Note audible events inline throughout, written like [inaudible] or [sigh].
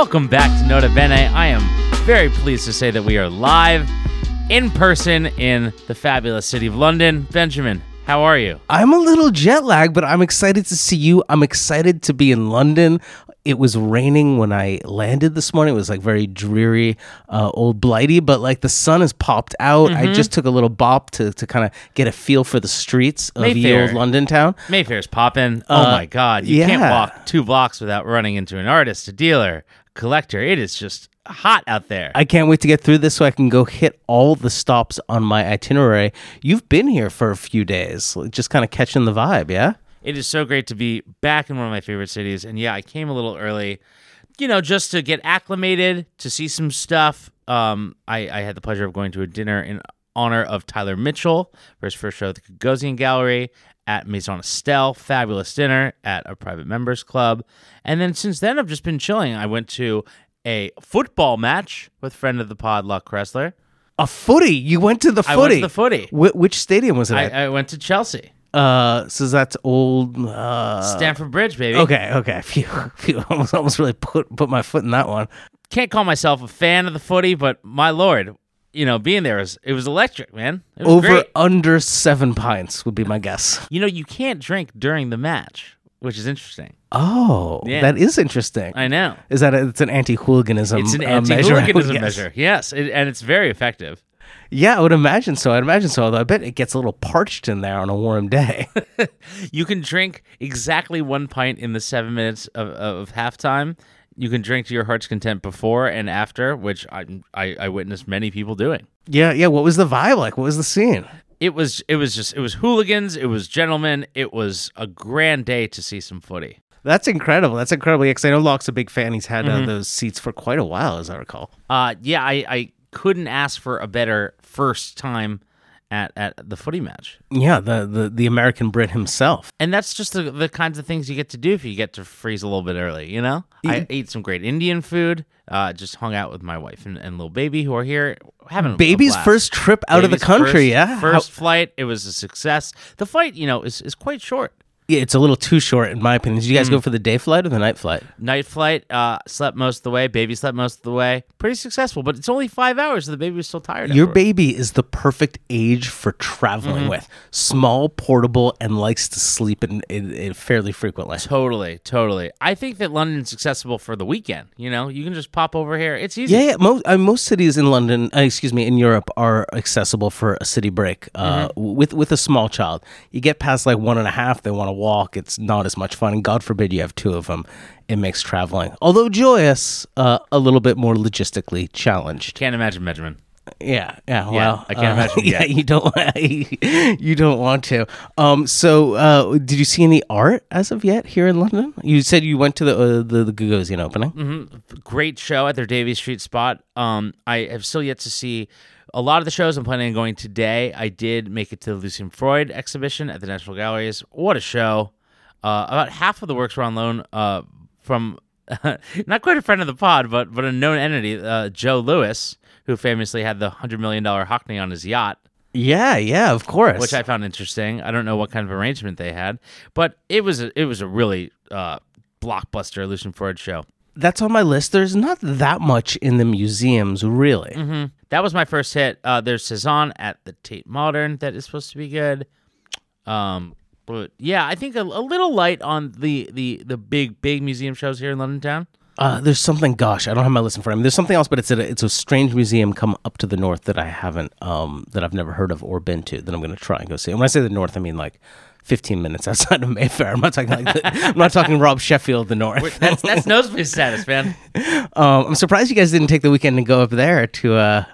Welcome back to Nota Bene. I am very pleased to say that we are live in person in the fabulous city of London. Benjamin, how are you? I'm a little jet lagged, but I'm excited to see you. I'm excited to be in London. It was raining when I landed this morning. It was like very dreary, uh, old blighty, but like the sun has popped out. Mm-hmm. I just took a little bop to, to kind of get a feel for the streets of the old London town. Mayfair's popping. oh my God. You can't walk two blocks without running into an artist, a dealer, collector. It is just hot out there. I can't wait to get through this so I can go hit all the stops on my itinerary. You've been here for a few days, just kind of catching the vibe, yeah? It is so great to be back in one of my favorite cities. And yeah, I came a little early, you know, just to get acclimated, to see some stuff. Um, I, I had the pleasure of going to a dinner in honor of Tyler Mitchell for his first show at the Gagosian Gallery at Maison Estelle. Fabulous dinner at a private members club. And then since then, I've just been chilling. I went to a football match with friend of the pod, Luck Kressler. A footy. You went to the I footy. went to the footy. Wh- which stadium was it at? I, I went to Chelsea, Uh, so that's old. Uh, Stamford Bridge, baby. okay, okay. [laughs] Phew, phew. Almost, almost really put put my foot in that one. can't call myself a fan of the footy, but my lord, you know, being there was it was electric, man. Was Over great. under seven pints would be my guess. You know, you can't drink during the match, which is interesting. Oh, Yeah. that is interesting. I know. Is that a, it's an anti-hooliganism? It's an uh, measure, anti-hooliganism guess. measure. Yes, it, and it's very effective. Yeah, I would imagine so. I'd imagine so. Although I bet it gets a little parched in there on a warm day. [laughs] You can drink exactly one pint in the seven minutes of, of halftime. You can drink to your heart's content before and after, which I, I I witnessed many people doing. yeah, yeah. What was the vibe like? What was the scene? It was it was just it was hooligans, it was gentlemen, it was a grand day to see some footy. That's incredible. That's incredible. Because I know Locke's a big fan. He's had Mm-hmm. uh, those seats for quite a while, as I recall. Uh, yeah, I, I couldn't ask for a better first time at, at the footy match. Yeah, the the, the American Brit himself. And that's just the, the kinds of things you get to do if you get to freeze a little bit early, you know? I ate some great Indian food, uh, just hung out with my wife and, and little baby who are here having a Baby's first trip out of the country. first- yeah, How- First flight, it was a success. The flight, you know, is, is quite short. Yeah, it's a little too short in my opinion. Did you guys Mm. go for the day flight or the night flight? Night flight, uh, slept most of the way. Baby slept most of the way. Pretty successful, but it's only five hours, so the baby was still tired. Your afterward. baby is the perfect age for traveling Mm-hmm. with. Small, portable, and likes to sleep in, in, in fairly frequently. Totally, totally. I think that London's accessible for the weekend. You know, you can just pop over here. It's easy. Yeah, yeah. Most uh, most cities in London, uh, excuse me, in Europe are accessible for a city break uh, Mm-hmm. with with a small child. You get past like one and a half, they want to walk. It's not as much fun, and God forbid you have two of them. It makes traveling, although joyous, uh, a little bit more logistically challenged. Can't imagine Benjamin. Yeah, yeah. Well, I can't uh, imagine [laughs] Yeah, you don't. [laughs] you don't want to. Um. So, uh, did you see any art as of yet here in London? You said you went to the uh, the, the Gagosian opening. Mm-hmm. Great show at their Davies Street spot. Um, I have still yet to see a lot of the shows I'm planning on going today. I did make it to the Lucian Freud exhibition at the National Galleries. What a show! Uh, about half of the works were on loan uh, from [laughs] not quite a friend of the pod, but but a known entity, uh, Joe Lewis, who famously had the hundred million dollar Hockney on his yacht. Yeah, yeah, of course. which I found interesting. I don't know what kind of arrangement they had, but it was a, it was a really uh, blockbuster Lucian Freud show. That's on my list. There's not that much in the museums, really. Mm-hmm. That was my first hit. Uh, there's Cezanne at the Tate Modern that is supposed to be good. Um, but yeah, I think a, a little light on the, the the big big museum shows here in London town. Uh, there's something. Gosh, I don't have my list in front of me. There's something else, but it's a it's a strange museum come up to the north that I haven't um that I've never heard of or been to that I'm going to try and go see. And when I say the north, I mean like 15 minutes outside of [laughs] Mayfair. I'm not talking like the, I'm not talking Rob Sheffield, the north. That's that's [laughs] nosebleed status, man. um, I'm surprised you guys didn't take the weekend and go up there to uh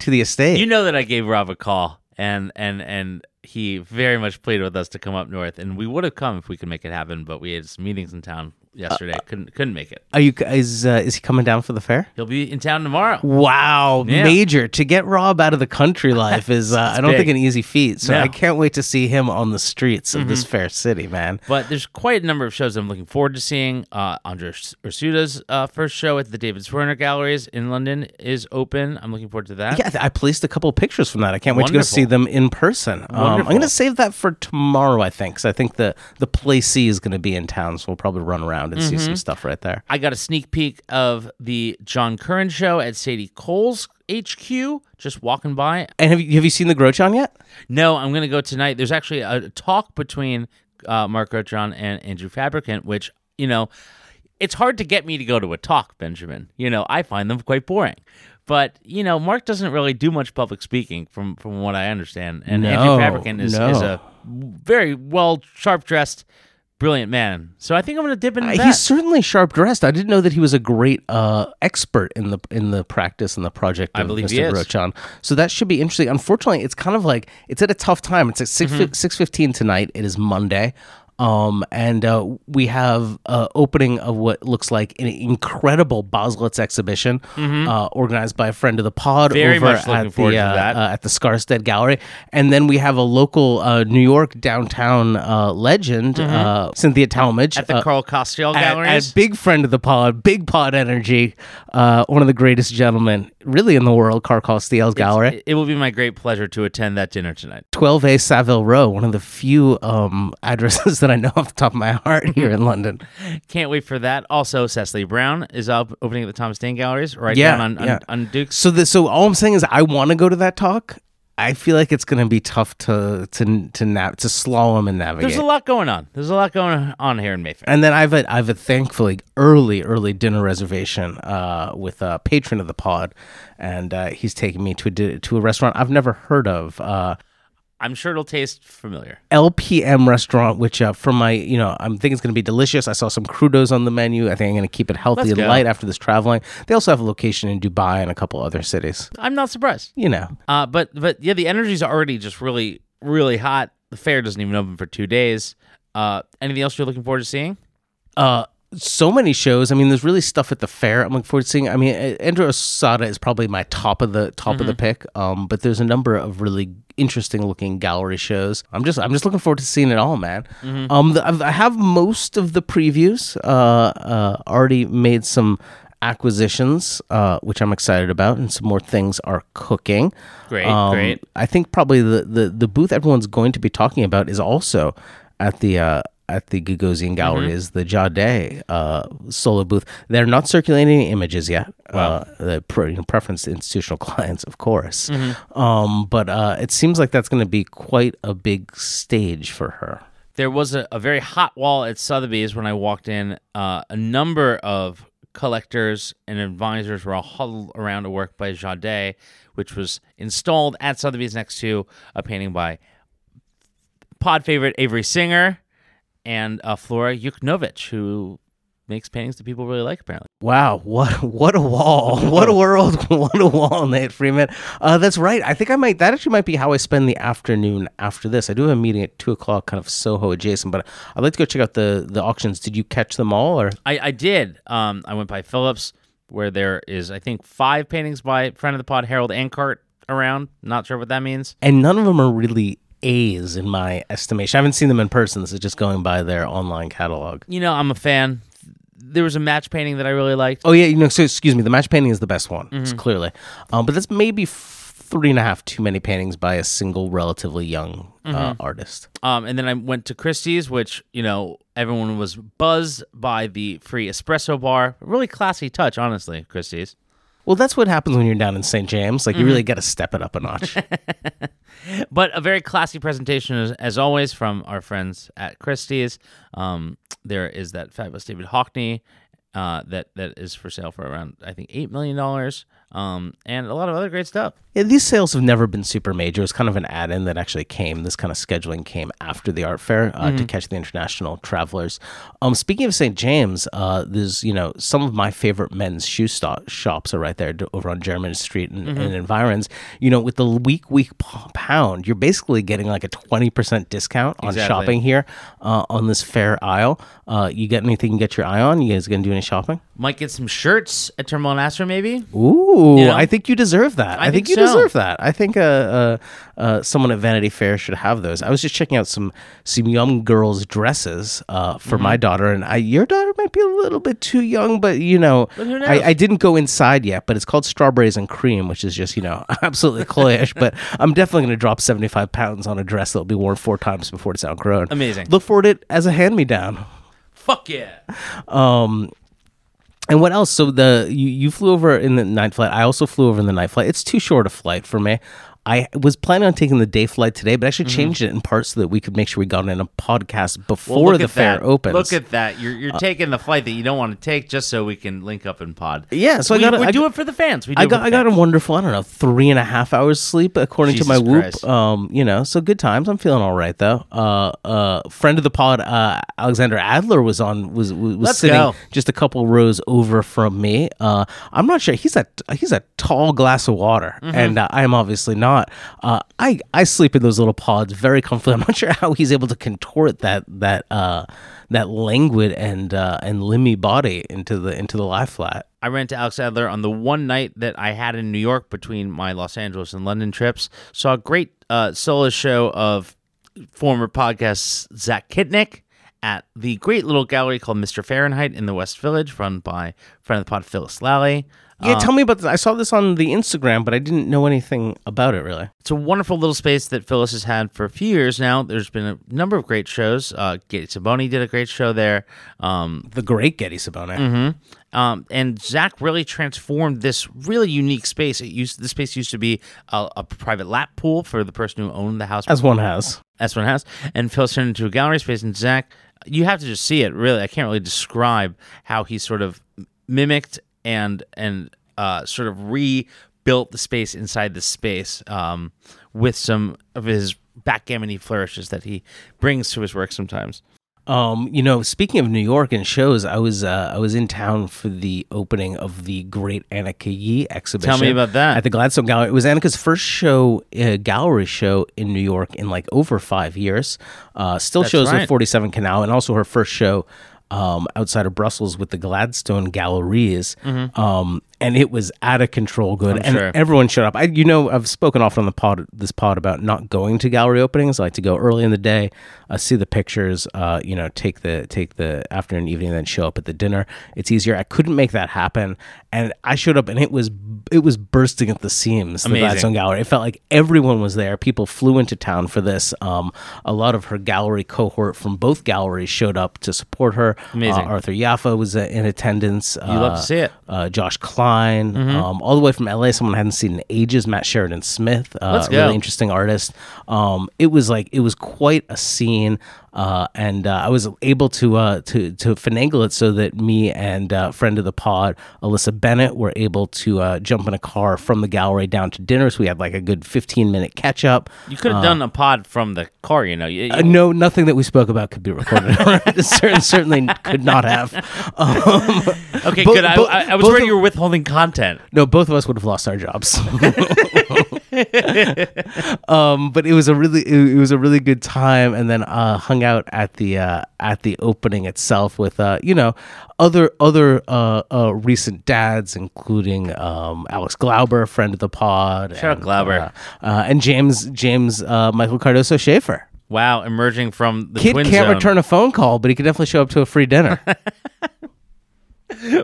to the estate. You know that I gave Rob a call, and and and he very much pleaded with us to come up north, and we would have come if we could make it happen, but we had some meetings in town yesterday. couldn't couldn't make it. Are you is uh, is he coming down for the fair? He'll be in town tomorrow. Wow, Yeah. major to get Rob out of the country [laughs] life is uh, I don't big. think an easy feat. So No. I can't wait to see him on the streets of this fair city, man. But there's quite a number of shows I'm looking forward to seeing. Uh, Andres Ursuda's uh, first show at the David Zwirner Galleries in London is open. I'm looking forward to that. Yeah, I placed a couple of pictures from that. I can't wait to go Wonderful. see them in person. Um, I'm Wonderful. going to save that for tomorrow, I think, because I think the the Play C is going to be in town, so we'll probably run around around and see some stuff right there. I got a sneak peek of the John Currin show at Sadie Coles HQ. Just walking by. And have you have you seen the Grotjahn yet? No, I'm gonna go tonight. There's actually a talk between uh, Mark Grotjahn and Andrew Fabricant, which you know, it's hard to get me to go to a talk, Benjamin. You know, I find them quite boring. But you know, Mark doesn't really do much public speaking, from from what I understand. And No, Andrew Fabricant is, no. is a very well sharp dressed, brilliant man. So I think I'm gonna dip into Uh, that. He's certainly sharp dressed. I didn't know that he was a great uh, expert in the in the practice and the project of I believe Mr. he is. Grotjahn. So that should be interesting. Unfortunately, it's kind of like it's at a tough time. It's at 6 Mm-hmm. six fifteen tonight. It is Monday. Um, and uh, we have uh, opening of what looks like an incredible Baselitz exhibition, uh, organized by a friend of the pod Mm-hmm. Very over much looking at forward the to uh, that. uh, at the Skarstedt Gallery, and then we have a local uh, New York downtown uh, legend, uh, Cynthia Talmadge, Mm-hmm. at the Carl Kostyál at, at big friend of the pod, big pod energy, uh, one of the greatest gentlemen really in the world, Carl Kostyál's gallery. It, will be my great pleasure to attend that dinner tonight. 12A Savile Row, one of the few um, addresses that I know off the top of my [laughs] heart here in London. Can't wait for that. Also, Cecily Brown is up opening at the Thomas Dane Galleries right Yeah, down on, on, yeah. on Duke's. So, the, so all I'm saying is, I want to go to that talk. I feel like it's going to be tough to to to nav- to slow slalom and navigate. There's a lot going on. There's a lot going on here in Mayfair. And then I've a, I've a thankfully early early dinner reservation uh, with a patron of the pod, and uh, he's taking me to a to a restaurant I've never heard of. Uh, I'm sure it'll taste familiar. LPM restaurant, which uh, for my you know I'm thinking it's going to be delicious. I saw some crudos on the menu. I think I'm going to keep it healthy Let's and go. light after this traveling. They also have a location in Dubai and a couple other cities. I'm not surprised. You know, Uh, but but yeah, the energy's already just really really hot. The fair doesn't even open for two days. Uh, anything else you're looking forward to seeing? uh, so many shows. I mean, there's really stuff at the fair. I'm looking forward to seeing. I mean, Andrew Osada is probably my top of the top of the pick. Um, but there's a number of really interesting looking gallery shows. I'm just I'm just looking forward to seeing it all, man. Um, the, I have most of the previews. Uh, uh, already made some acquisitions, uh, which I'm excited about, and some more things are cooking. Great, Um, great. I think probably the, the, the booth everyone's going to be talking about is also at the uh, at the Gagosian Gallery is the Jade uh, solo booth. They're not circulating any images yet. Uh, the pre- you know, preference to institutional [laughs] clients, of course. Um, but uh, it seems like that's going to be quite a big stage for her. There was a, a very hot wall at Sotheby's when I walked in. Uh, a number of collectors and advisors were all huddled around a work by Jade, which was installed at Sotheby's next to a painting by pod favorite Avery Singer and uh, Flora Yuknovich, who makes paintings that people really like, apparently. Wow, what what a wall! [laughs] What a world! [laughs] What a wall, Nate Freeman. Uh, that's right. I think I might. That actually might be how I spend the afternoon after this. I do have a meeting at two o'clock, kind of Soho adjacent, but I'd like to go check out the the auctions. Did you catch them all, or I, I did. Um, I went by Phillips, where there is, I think, five paintings by friend of the pod, Harold Ancart, around. Not sure what that means. and none of them are really A's in my estimation. I haven't seen them in person. This is just going by their online catalog. You know, I'm a fan. There was a match painting that I really liked. Oh yeah, you know. So excuse me. The match painting is the best one. It's Mm-hmm. clearly, um, but that's maybe f- three and a half too many paintings by a single relatively young Mm-hmm. uh, artist. Um, and then I went to Christie's, which you know everyone was buzzed by the free espresso bar. Really classy touch, honestly, Christie's. Well, that's what happens when you're down in St. James. Like you Mm-hmm. really got to step it up a notch. [laughs] But a very classy presentation, as, as always, from our friends at Christie's. Um, there is that fabulous David Hockney uh, that that is for sale for around I think eight million dollars, um, and a lot of other great stuff. Yeah, these sales have never been super major. It's kind of an add-in that actually came. This kind of scheduling came after the art fair uh, Mm-hmm. to catch the international travelers. Um, speaking of St. James, uh, there's you know some of my favorite men's shoe shops are right there over on Jermyn Street and, Mm-hmm. and environs. You know, with the week week pound, you're basically getting like a twenty percent discount on Exactly. shopping here uh, on this fair aisle. Uh, you get anything you get your eye on? You guys gonna do any shopping? Might get some shirts at Turnbull and Asser, maybe. Ooh? I think you deserve that. I, think, think you so. deserve that. I think uh, uh, uh, someone at Vanity Fair should have those. I was just checking out some some young girls' dresses uh, for Mm-hmm. my daughter, and I, your daughter might be a little bit too young, but you know, But? I, I didn't go inside yet. But it's called Strawberries and Cream, which is just you know [laughs] absolutely cloyish. but I'm definitely going to drop 75 pounds on a dress that'll be worn four times before it's outgrown. Amazing. Look for it as a hand me down. Fuck yeah. Um, and what else? So the you, you flew over in the night flight. I also flew over in the night flight. It's too short a flight for me. I was planning on taking the day flight today, but I actually changed it in part so that we could make sure we got in a podcast before Mm-hmm. the fair that. opens. Look at that. You're you're taking the flight that you don't want to take just so we can link up in pod. Yeah, so I we, got- we I do it for the fans. We do I got I got a wonderful I don't know three and a half hours sleep according to my Jesus whoop. Um, you know, so good times. I'm feeling all right though. Uh, uh, friend of the pod, uh, Alexander Adler was on was was, was sitting go. just a couple rows over from me. Uh, I'm not sure he's a he's a tall glass of water, Mm-hmm. and uh, I am obviously not. Uh, I I sleep in those little pods very comfortably. [laughs] I'm not sure how he's able to contort that that uh that languid and uh and limmy body into the into the lie flat. I ran to Alex Adler on the one night that I had in New York between my Los Angeles and London trips. Saw a great uh, solo show of former podcast Zak Kitnick at the great little gallery called Mr. Fahrenheit in the West Village, run by friend of the pod Phyllis Lally. Yeah, tell me about this. I saw this on the Instagram, but I didn't know anything about it really. It's a wonderful little space that Phyllis has had for a few years now. There's been a number of great shows. Uh, Gaty Saboni did a great show there. Um, The great Getty Sabone. Mm-hmm. Um, and Zach really transformed this really unique space. It used the space used to be a, a private lap pool for the person who owned the house. As one has. What it has. And Phyllis turned into a gallery space. And Zach, you have to just see it. Really, I can't really describe how he sort of mimicked and and uh, sort of rebuilt the space inside the space um, with some of his backgammon flourishes that he brings to his work sometimes. Um, you know, speaking of New York and shows, I was uh, I was in town for the opening of the Great Anicka Yi exhibition. Tell me about that. at the Gladstone Gallery. It was Anicka's first show, uh, gallery show in New York in like over five years. Uh, still That's shows right. at Forty Seven Canal, and also her first show um, outside of Brussels with the Gladstone Galleries. Um, and it was out of control good, and sure. everyone showed up. I, you know, I've spoken often on the pod, this pod about not going to gallery openings. I like to go early in the day, uh, see the pictures, uh, you know, take the take the afternoon, evening, and then show up at the dinner. It's easier. I couldn't make that happen, and I showed up, and it was it was bursting at the seams. Amazing. The. Gladstone Gallery. It felt like everyone was there. People flew into town for this. Um, a lot of her gallery cohort from both galleries showed up to support her. Amazing. Uh, Arthur Jafa was uh, in attendance. You love to see it. uh, Josh Klein, Mm-hmm. um, all the way from LA. Someone I hadn't seen in ages. Matt Sheridan Smith, uh, really interesting artist. Um, it was like it was quite a scene, uh, and uh, I was able to uh, to to finagle it so that me and uh, friend of the pod, Alyssa Bennett, were able to uh, jump in a car from the gallery down to dinner. So we had like a good fifteen minute catch up. You could have done a pod from the car, you know. You- Uh, no, nothing that we spoke about could be recorded. [laughs] Cer- certainly could not have. Um, okay, good. I, I was worried of- you were withholding content. No, both of us would have lost our jobs. [laughs] [laughs] um, but it was a really it, was a really good time, and then uh, hung out at the uh, at the opening itself with uh, you know other other uh, uh, recent dads, including um, Alex Glauber, friend of the pod, Shout out and, Glauber. uh, and James James uh, Michael Cardoso Schaefer. Wow, emerging from the Kid can't zone. return a phone call, but he could definitely show up to a free dinner. [laughs]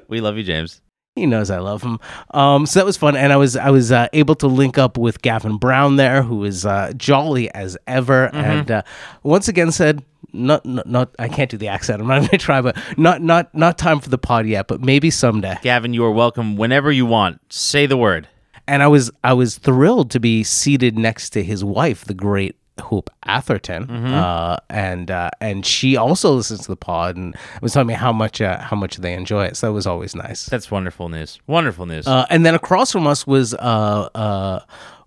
We love you, James. He knows I love him. Um, so that was fun, and I was I was uh, able to link up with Gavin Brown there, who is uh, jolly as ever, Mm-hmm. and uh, once again said, "Not, not, not. I can't do the accent. I'm not going to try, but not, not, not time for the pod yet, but maybe someday." Gavin, you are welcome whenever you want. Say the word. And I was I was thrilled to be seated next to his wife, the great Hope Atherton, Mm-hmm. uh, and uh, and she also listens to the pod and was telling me how much uh, how much they enjoy it. So it was always nice. That's wonderful news. Wonderful news. Uh, and then across from us was uh, uh,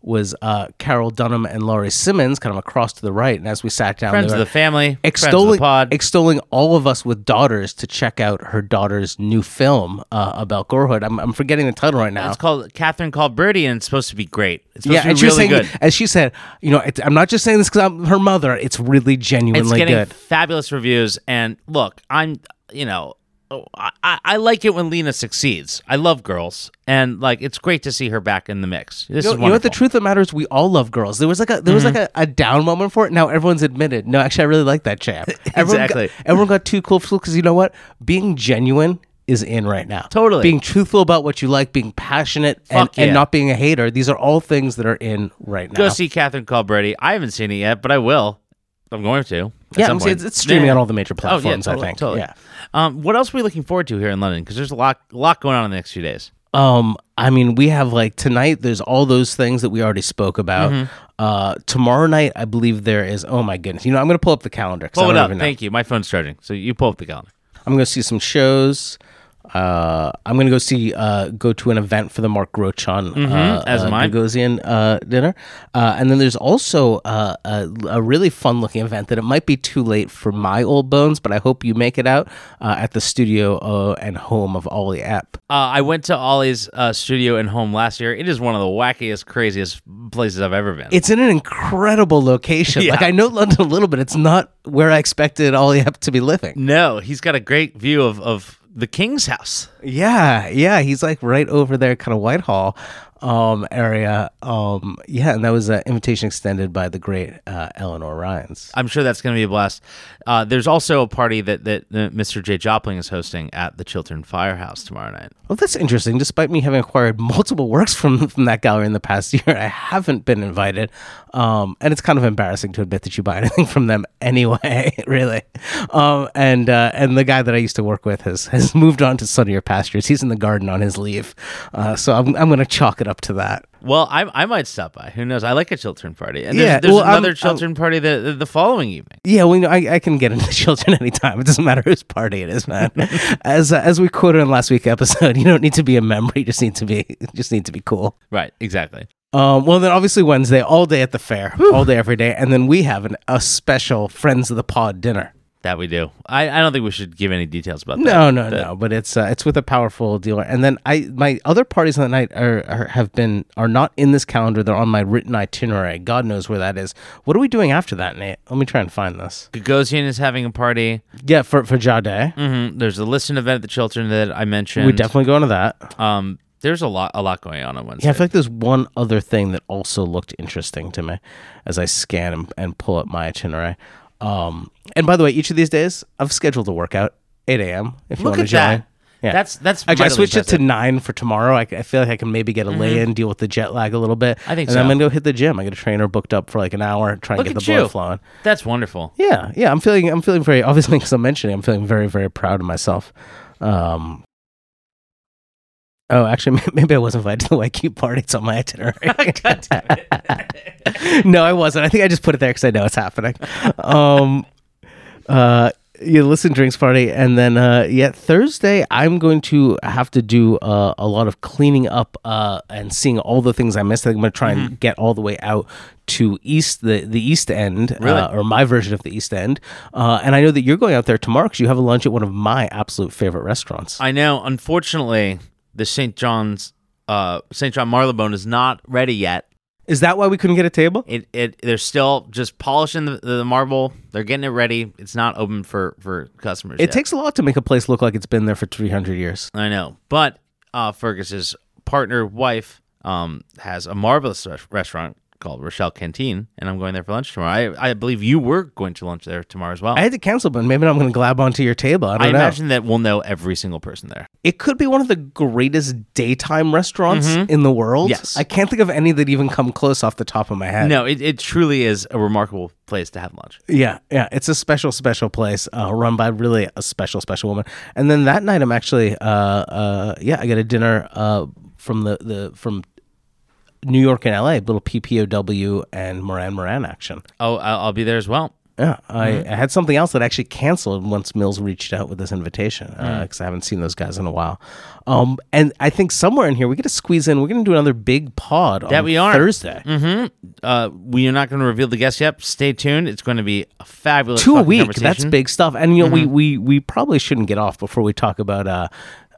was uh, Carroll Dunham and Laurie Simmons, kind of across to the right. And as we sat down, friends of the family, friends of the extolling pod. extolling all of us with daughters to check out her daughter's new film uh, about Gorehood. I'm, I'm forgetting the title right now. it's called Catherine called Birdy, and it's supposed to be great. It's supposed yeah, to and really saying, good. as she said, you know, it, I'm not just saying this because I'm her mother. It's really genuinely It's getting good. fabulous reviews. And look, I'm, you know, oh, I, I like it when Lena succeeds. I love girls, and like it's great to see her back in the mix. This You know, is you know what the truth of matters. we all love girls. There was like a there was mm-hmm. like a, a down moment for it. Now everyone's admitted. No, actually I really like that champ. [laughs] Everyone Exactly. Got, everyone got too cool for school because you know what? Being genuine is in right now. Totally. Being truthful about what you like, being passionate and, yeah. and not being a hater. These are all things that are in right now. Go see Catherine Birdy. I haven't seen it yet, but I will. I'm going to. Yeah, it's, it's streaming Yeah. on all the major Oh, yeah, platforms. totally, I think. totally. Yeah. Um, what else are we looking forward to here in London? Because there's a lot, lot going on in the next few days. Um, I mean, we have like tonight. There's all those things that we already spoke about. Mm-hmm. Uh, tomorrow night, I believe there is. Oh my goodness! You know, I'm gonna pull up the calendar. Pull it don't up. even know. Thank you. My phone's charging, so you pull up the calendar. I'm gonna see some shows. Uh, I'm gonna go see uh, go to an event for the Mark Grotjahn uh, Mm-hmm. as uh, Gagosian uh, dinner, uh, and then there's also uh, a, a really fun looking event that it might be too late for my old bones, but I hope you make it out uh, at the studio uh, and home of Oli Epp. Uh, I went to Oli's uh, studio and home last year. It is one of the wackiest, craziest places I've ever been. It's in an incredible location. [laughs] Yeah. Like I know London a little bit. It's not where I expected Oli Epp to be living. no, he's got a great view of, of the king's house. Yeah, yeah, he's like right over there, kind of Whitehall um, area. Um, yeah, and that was an invitation extended by the great uh, Eleanor Rhines. I'm sure that's going to be a blast. Uh, there's also a party that, that uh, Mr. J. Jopling is hosting at the Chiltern Firehouse tomorrow night. Well, that's interesting. Despite me having acquired multiple works from from that gallery in the past [laughs] year, I haven't been invited, um, and it's kind of embarrassing to admit that you buy [laughs] anything from them anyway. [laughs] really, um, and uh, and the guy that I used to work with has has moved on to sunnier pastures. He's in the garden on his leave, uh, so I'm I'm going to chalk it up to that. Well, I, I might stop by. Who knows? I like a Chiltern party. And there's, Yeah, there's well, I'm- another I'm- party the, the, following evening. Yeah, well, you know, I, I can get into [laughs] children anytime. It doesn't matter whose party it is, man. [laughs] as uh, as we quoted in last week's episode, [laughs] you don't need to be a member. You just need to be just need to be cool. Right, exactly. Um, well, then obviously Wednesday, all day at the fair, all day every day, and then we have an, a special Friends of the Pod dinner. That we do. I, I don't think we should give any details about that. No, no, That- no. But it's uh, it's with a powerful dealer. And then I my other parties on the night are, are have been are not in this calendar. They're on my written itinerary. God knows where that is. What are we doing after that, Nate? Let me try and find this. Gagosian is having a party. Yeah, for for Jade, hmm There's a Lisson event at the Chiltern that I mentioned. we're definitely going to that. Um, there's a lot a lot going on on Wednesday. Yeah, I feel like there's one other thing that also looked interesting to me as I scan and, and pull up my itinerary. Um, and by the way, each of these days I've scheduled a workout 8 a.m. If you Look want to at join. that. Yeah. That's that's. Actually, I switched it to nine for tomorrow. I, I feel like I can maybe get a lay in, deal with the jet lag a little bit. Mm-hmm. I think and then I'm gonna go hit the gym. I got a trainer booked up for like an hour, try and Look get the blood you. flowing. That's wonderful. Yeah, yeah. I'm feeling, I'm feeling very obviously [laughs] because I'm mentioning, I'm feeling very, very proud of myself. Um, oh, actually, [laughs] maybe I was invited to the White Cube party. It's on my itinerary. God damn no, I wasn't. I think I just put it there because I know it's happening. Um, [laughs] uh, you Lisson drinks party, and then uh, yeah, Thursday I'm going to have to do uh, a lot of cleaning up uh, and seeing all the things I missed. I think I'm going to try and get all the way out to east the the East End, Really? uh, or my version of the East End. Uh, and I know that you're going out there tomorrow because you have a lunch at one of my absolute favorite restaurants. I know. Unfortunately, the St. John's uh St. John Marylebone is not ready yet. Is that why we couldn't get a table? It it they're still just polishing the, the marble. They're getting it ready. It's not open for for customers. It yet. takes a lot to make a place look like it's been there for 300 years. I know, but uh, Fergus's partner wife um has a marvelous res- restaurant called Rochelle Canteen, and I'm going there for lunch tomorrow. I I believe you were going to lunch there tomorrow as well. I had to cancel, but maybe I'm going to glab onto your table. I don't I imagine that we'll know every single person there. it could be one of the greatest daytime restaurants in the world. Yes. I can't think of any that even come close off the top of my head. No, it, it truly is a remarkable place to have lunch. Yeah, yeah, it's a special, special place uh, run by really a special, special woman. And then that night, I'm actually, uh, uh, yeah, I got a dinner uh, from the the from New York and L.A. Little PPOW and Moran Moran action. Oh, I'll, I'll be there as well. Yeah, I, I had something else that actually canceled once Mills reached out with this invitation because I haven't seen those guys in a while. Um, and I think somewhere in here we got to squeeze in. We're going to do another big pod That on we are. Thursday. Mm-hmm. Uh, we are not going to reveal the guest yet. Stay tuned. It's going to be a fabulous Two a week. Mm-hmm. That's big stuff. And you know, we we we probably shouldn't get off before we talk about uh,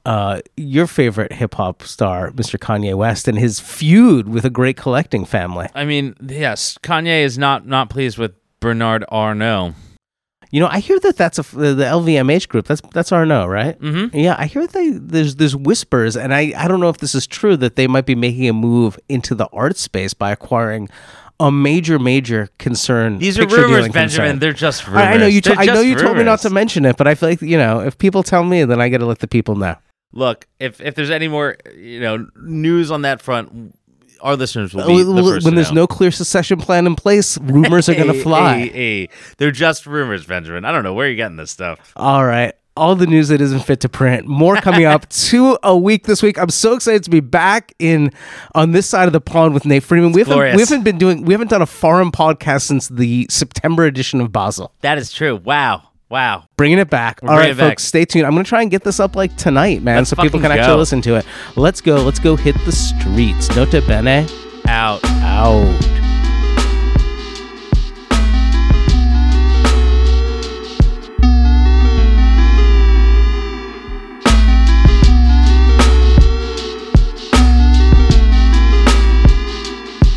uh, your favorite hip hop star, Mr. Kanye West, and his feud with a great collecting family. I mean, yes, Kanye is not not pleased with Bernard Arnault. You know, I hear that that's a the LVMH group. That's that's Arnaud, right? Mm-hmm. Yeah, I hear they there's there's whispers, and I I don't know if this is true that they might be making a move into the art space by acquiring a major major concern. These are rumors, Benjamin. concern. They're just rumors. I, know you. They're I know you told me not to mention it, but I feel like you know if people tell me, then I got to let the people know. Look, if if there's any more, you know, news on that front, our listeners will be the when first to there's no clear succession plan in place, rumors are going [laughs] to fly. Hey, hey, they're just rumors, Benjamin. I don't know where you're getting this stuff. All right. All the news that isn't fit to print. More coming up. [laughs] Two a week this week. I'm so excited to be back in on this side of the pond with Nate Freeman. We haven't, we haven't been doing we haven't done a foreign podcast since the September edition of Basel. That is true. Wow. Wow. Bringing it back. All bringing right, back. folks, stay tuned. I'm going to try and get this up like tonight, man, Let's so people can fucking actually listen to it. Let's go. Let's go hit the streets. Nota bene. Out. Out.